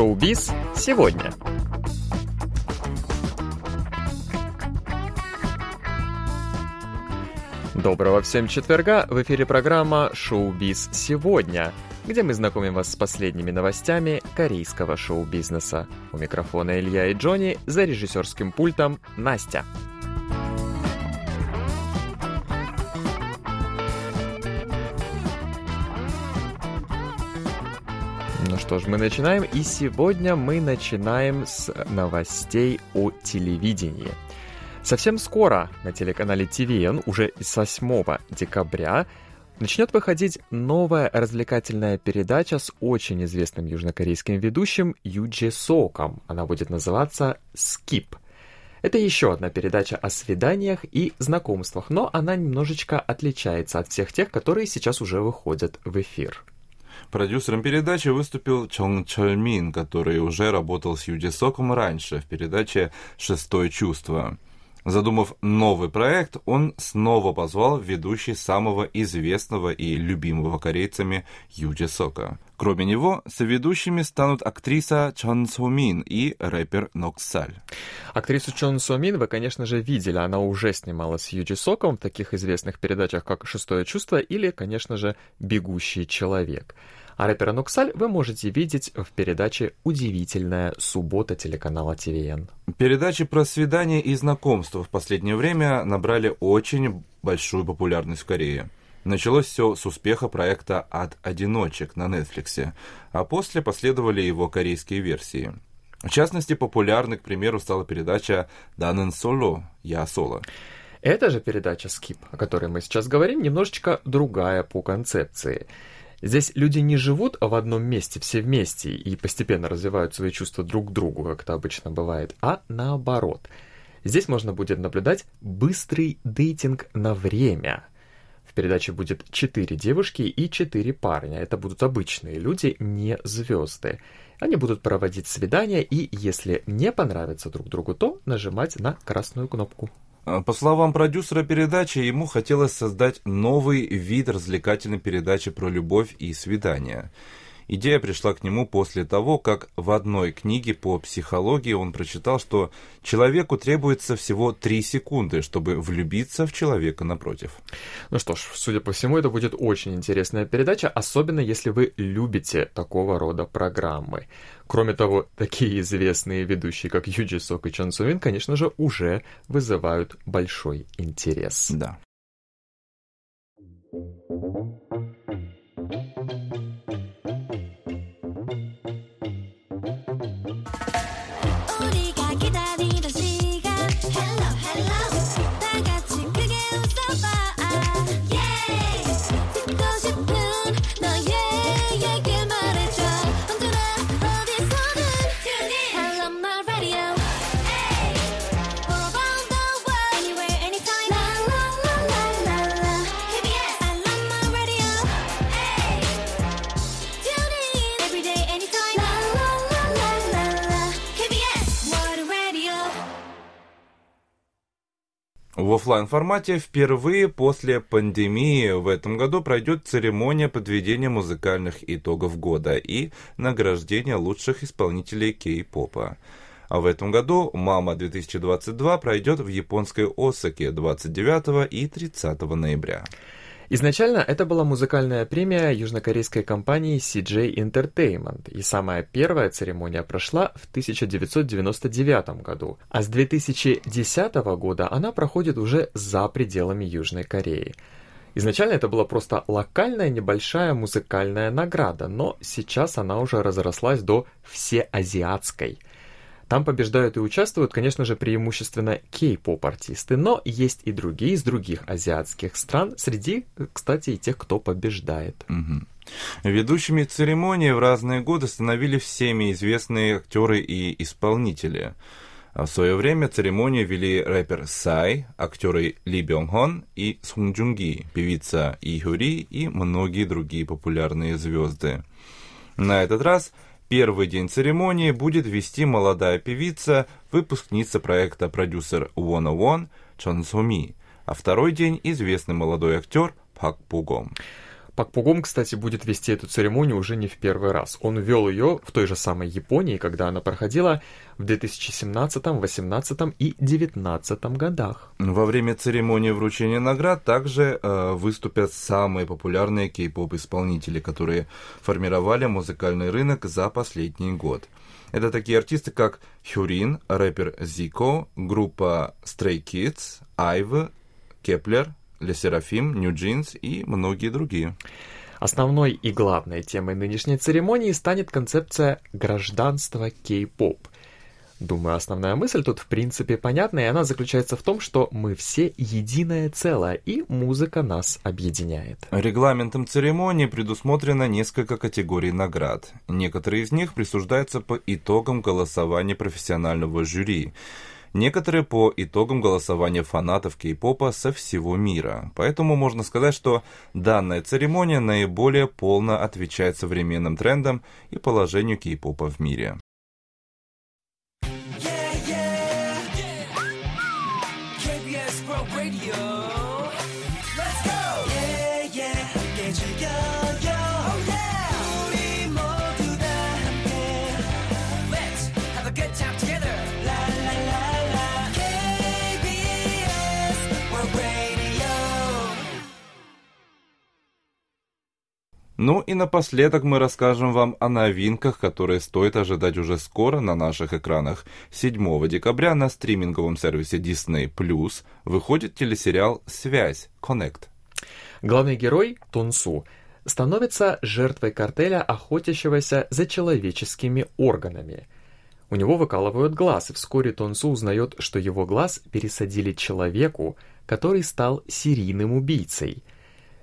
Шоу-биз сегодня. Доброго всем четверга! В эфире программа «Шоу-биз сегодня», где мы знакомим вас с последними новостями корейского шоу-бизнеса. У микрофона Илья и Джонни, за режиссерским пультом Настя. Ну что ж, мы начинаем, и сегодня мы начинаем с новостей о телевидении. Совсем скоро на телеканале TVN, уже с 8 декабря, начнет выходить новая развлекательная передача с очень известным южнокорейским ведущим Юджи Соком. Она будет называться «Скип». Это еще одна передача о свиданиях и знакомствах, но она немножечко отличается от всех тех, которые сейчас уже выходят в эфир. Продюсером передачи выступил Чонг Чольмин, который уже работал с Юджи Соком раньше в передаче «Шестое чувство». Задумав новый проект, он снова позвал ведущий самого известного и любимого корейцами Юджи Сока. Кроме него, соведущими станут актриса Чон Со Мин и рэпер Ноксаль. Актрису Чон Со Мин вы, конечно же, видели. Она уже снималась с Юджи Соком в таких известных передачах, как «Шестое чувство» или, конечно же, «Бегущий человек». А рэпера Нуксаль вы можете видеть в передаче «Удивительная суббота» телеканала ТВН. Передачи про свидания и знакомства в последнее время набрали очень большую популярность в Корее. Началось все с успеха проекта «От одиночек» на Netflix, а после последовали его корейские версии. В частности, популярной, к примеру, стала передача «Данен Соло» «Я соло». Эта же передача «Скип», о которой мы сейчас говорим, немножечко другая по концепции – Здесь люди не живут в одном месте все вместе и постепенно развивают свои чувства друг к другу, как это обычно бывает, а наоборот. Здесь можно будет наблюдать быстрый дейтинг на время. В передаче будет четыре девушки и четыре парня. Это будут обычные люди, не звезды. Они будут проводить свидания и, если не понравится друг другу, то нажимать на красную кнопку. А, по словам продюсера передачи, ему хотелось создать новый вид развлекательной передачи про любовь и свидания. Идея пришла к нему после того, как в одной книге по психологии он прочитал, что человеку требуется всего 3 секунды, чтобы влюбиться в человека напротив. Ну что ж, судя по всему, это будет очень интересная передача, особенно если вы любите такого рода программы. Кроме того, такие известные ведущие, как Юджи Сок и Чон Сувин, конечно же, уже вызывают большой интерес. Да. В офлайн формате впервые после пандемии в этом году пройдет церемония подведения музыкальных итогов года и награждения лучших исполнителей кей-попа. А в этом году «Мама 2022» пройдет в японской Осаке 29 и 30 ноября. Изначально это была музыкальная премия южнокорейской компании CJ Entertainment, и самая первая церемония прошла в 1999 году, а с 2010 года она проходит уже за пределами Южной Кореи. Изначально это была просто локальная небольшая музыкальная награда, но сейчас она уже разрослась до всеазиатской – там побеждают и участвуют, конечно же, преимущественно кей-поп артисты, но есть и другие из других азиатских стран, среди, кстати, и тех, кто побеждает. Ведущими церемонии в разные годы становились всеми известные актеры и исполнители. А в свое время церемонию вели рэпер Сай, актеры Ли Бёнг Хон и Сунг Джунги, певица И Хюри и многие другие популярные звезды. На этот раз – Первый день церемонии будет вести молодая певица, выпускница проекта продюсер One One Чон Соми, а второй день известный молодой актер Пак Пугом. Пак Пугом, кстати, будет вести эту церемонию уже не в первый раз. Он вел ее в той же самой Японии, когда она проходила в 2017, 2018 и 2019 годах. Во время церемонии вручения наград также э, выступят самые популярные кей-поп-исполнители, которые формировали музыкальный рынок за последний год. Это такие артисты, как Хюрин, рэпер Зико, группа Stray Kids, IVE, Kep1er, Le Sserafim, NewJeans и многие другие. Основной и главной темой нынешней церемонии станет концепция гражданства кей-поп. Думаю, основная мысль тут в принципе понятна, и она заключается в том, что мы все единое целое, и музыка нас объединяет. Регламентом церемонии предусмотрено несколько категорий наград. Некоторые из них присуждаются по итогам голосования профессионального жюри некоторые по итогам голосования фанатов кей-попа со всего мира. Поэтому можно сказать, что данная церемония наиболее полно отвечает современным трендам и положению кей-попа в мире. Ну и напоследок мы расскажем вам о новинках, которые стоит ожидать уже скоро на наших экранах. 7 декабря на стриминговом сервисе Disney Plus выходит телесериал «Связь. Connect». Главный герой, Тунсу, становится жертвой картеля, охотящегося за человеческими органами. У него выкалывают глаз, и вскоре Тонсу узнает, что его глаз пересадили человеку, который стал серийным убийцей –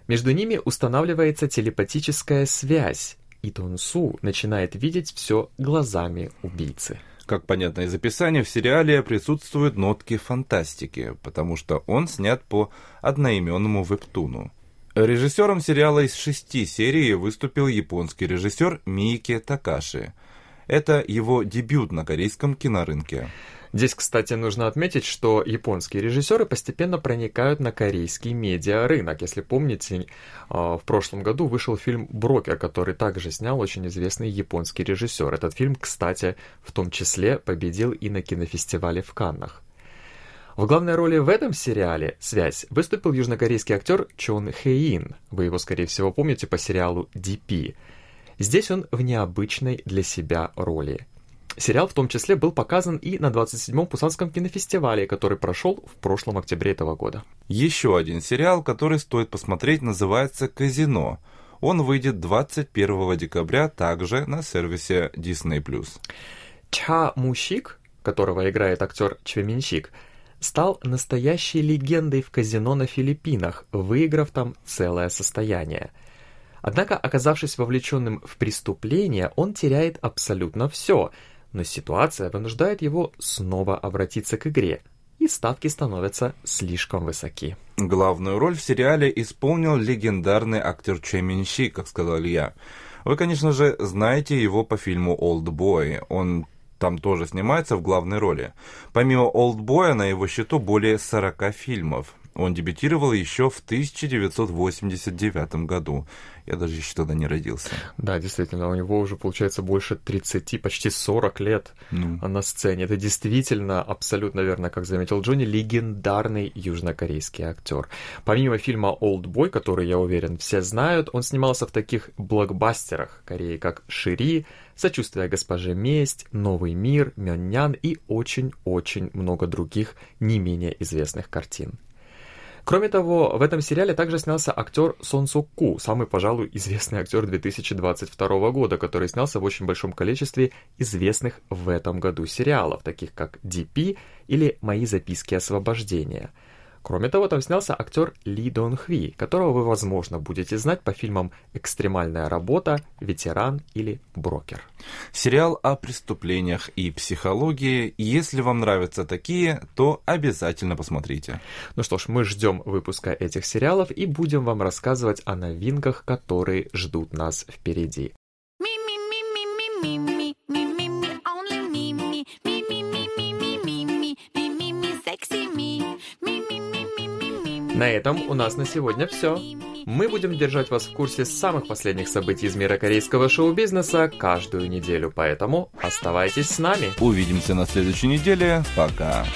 между ними устанавливается телепатическая связь, и Тонсу начинает видеть все глазами убийцы. Как понятно из описания, в сериале присутствуют нотки фантастики, потому что он снят по одноименному вебтуну. Режиссером сериала из шести серий выступил японский режиссер Миики Такаши. Это его дебют на корейском кинорынке. Здесь, кстати, нужно отметить, что японские режиссеры постепенно проникают на корейский медиарынок. Если помните, а, в прошлом году вышел фильм «Брокер», который также снял очень известный японский режиссер. Этот фильм, кстати, в том числе победил и на кинофестивале в Каннах. В главной роли в этом сериале «Связь» выступил южнокорейский актер Чон Хэйин. Вы его, скорее всего, помните по сериалу «DP». Здесь он в необычной для себя роли – Сериал в том числе был показан и на 27-м Пусанском кинофестивале, который прошел в прошлом октябре этого года. Еще один сериал, который стоит посмотреть, называется «Казино». Он выйдет 21 декабря также на сервисе Disney+. Ча Мущик, которого играет актер Чвеминщик, стал настоящей легендой в казино на Филиппинах, выиграв там целое состояние. Однако, оказавшись вовлеченным в преступление, он теряет абсолютно все – но ситуация вынуждает его снова обратиться к игре, и ставки становятся слишком высоки. Главную роль в сериале исполнил легендарный актер Чэ Минщи, как сказал я. Вы, конечно же, знаете его по фильму «Олдбой». Он там тоже снимается в главной роли. Помимо «Олдбоя» на его счету более 40 фильмов. Он дебютировал еще в 1989 году. Я даже еще тогда не родился. Да, действительно, у него уже получается больше 30, почти 40 лет ну. на сцене. Это действительно, абсолютно верно, как заметил Джонни, легендарный южнокорейский актер. Помимо фильма «Олдбой», который, я уверен, все знают, он снимался в таких блокбастерах Кореи, как «Шири», «Сочувствие госпоже Месть», «Новый мир», «Мённян» и очень-очень много других не менее известных картин. Кроме того, в этом сериале также снялся актер Сон Сок Ку, самый, пожалуй, известный актер 2022 года, который снялся в очень большом количестве известных в этом году сериалов, таких как «DP» или «Мои записки освобождения». Кроме того, там снялся актер Ли Дон Хви, которого вы, возможно, будете знать по фильмам «Экстремальная работа», «Ветеран» или «Брокер». Сериал о преступлениях и психологии. Если вам нравятся такие, то обязательно посмотрите. Ну что ж, мы ждем выпуска этих сериалов и будем вам рассказывать о новинках, которые ждут нас впереди. На этом у нас на сегодня все. Мы будем держать вас в курсе самых последних событий из мира корейского шоу-бизнеса каждую неделю, поэтому оставайтесь с нами. Увидимся на следующей неделе. Пока.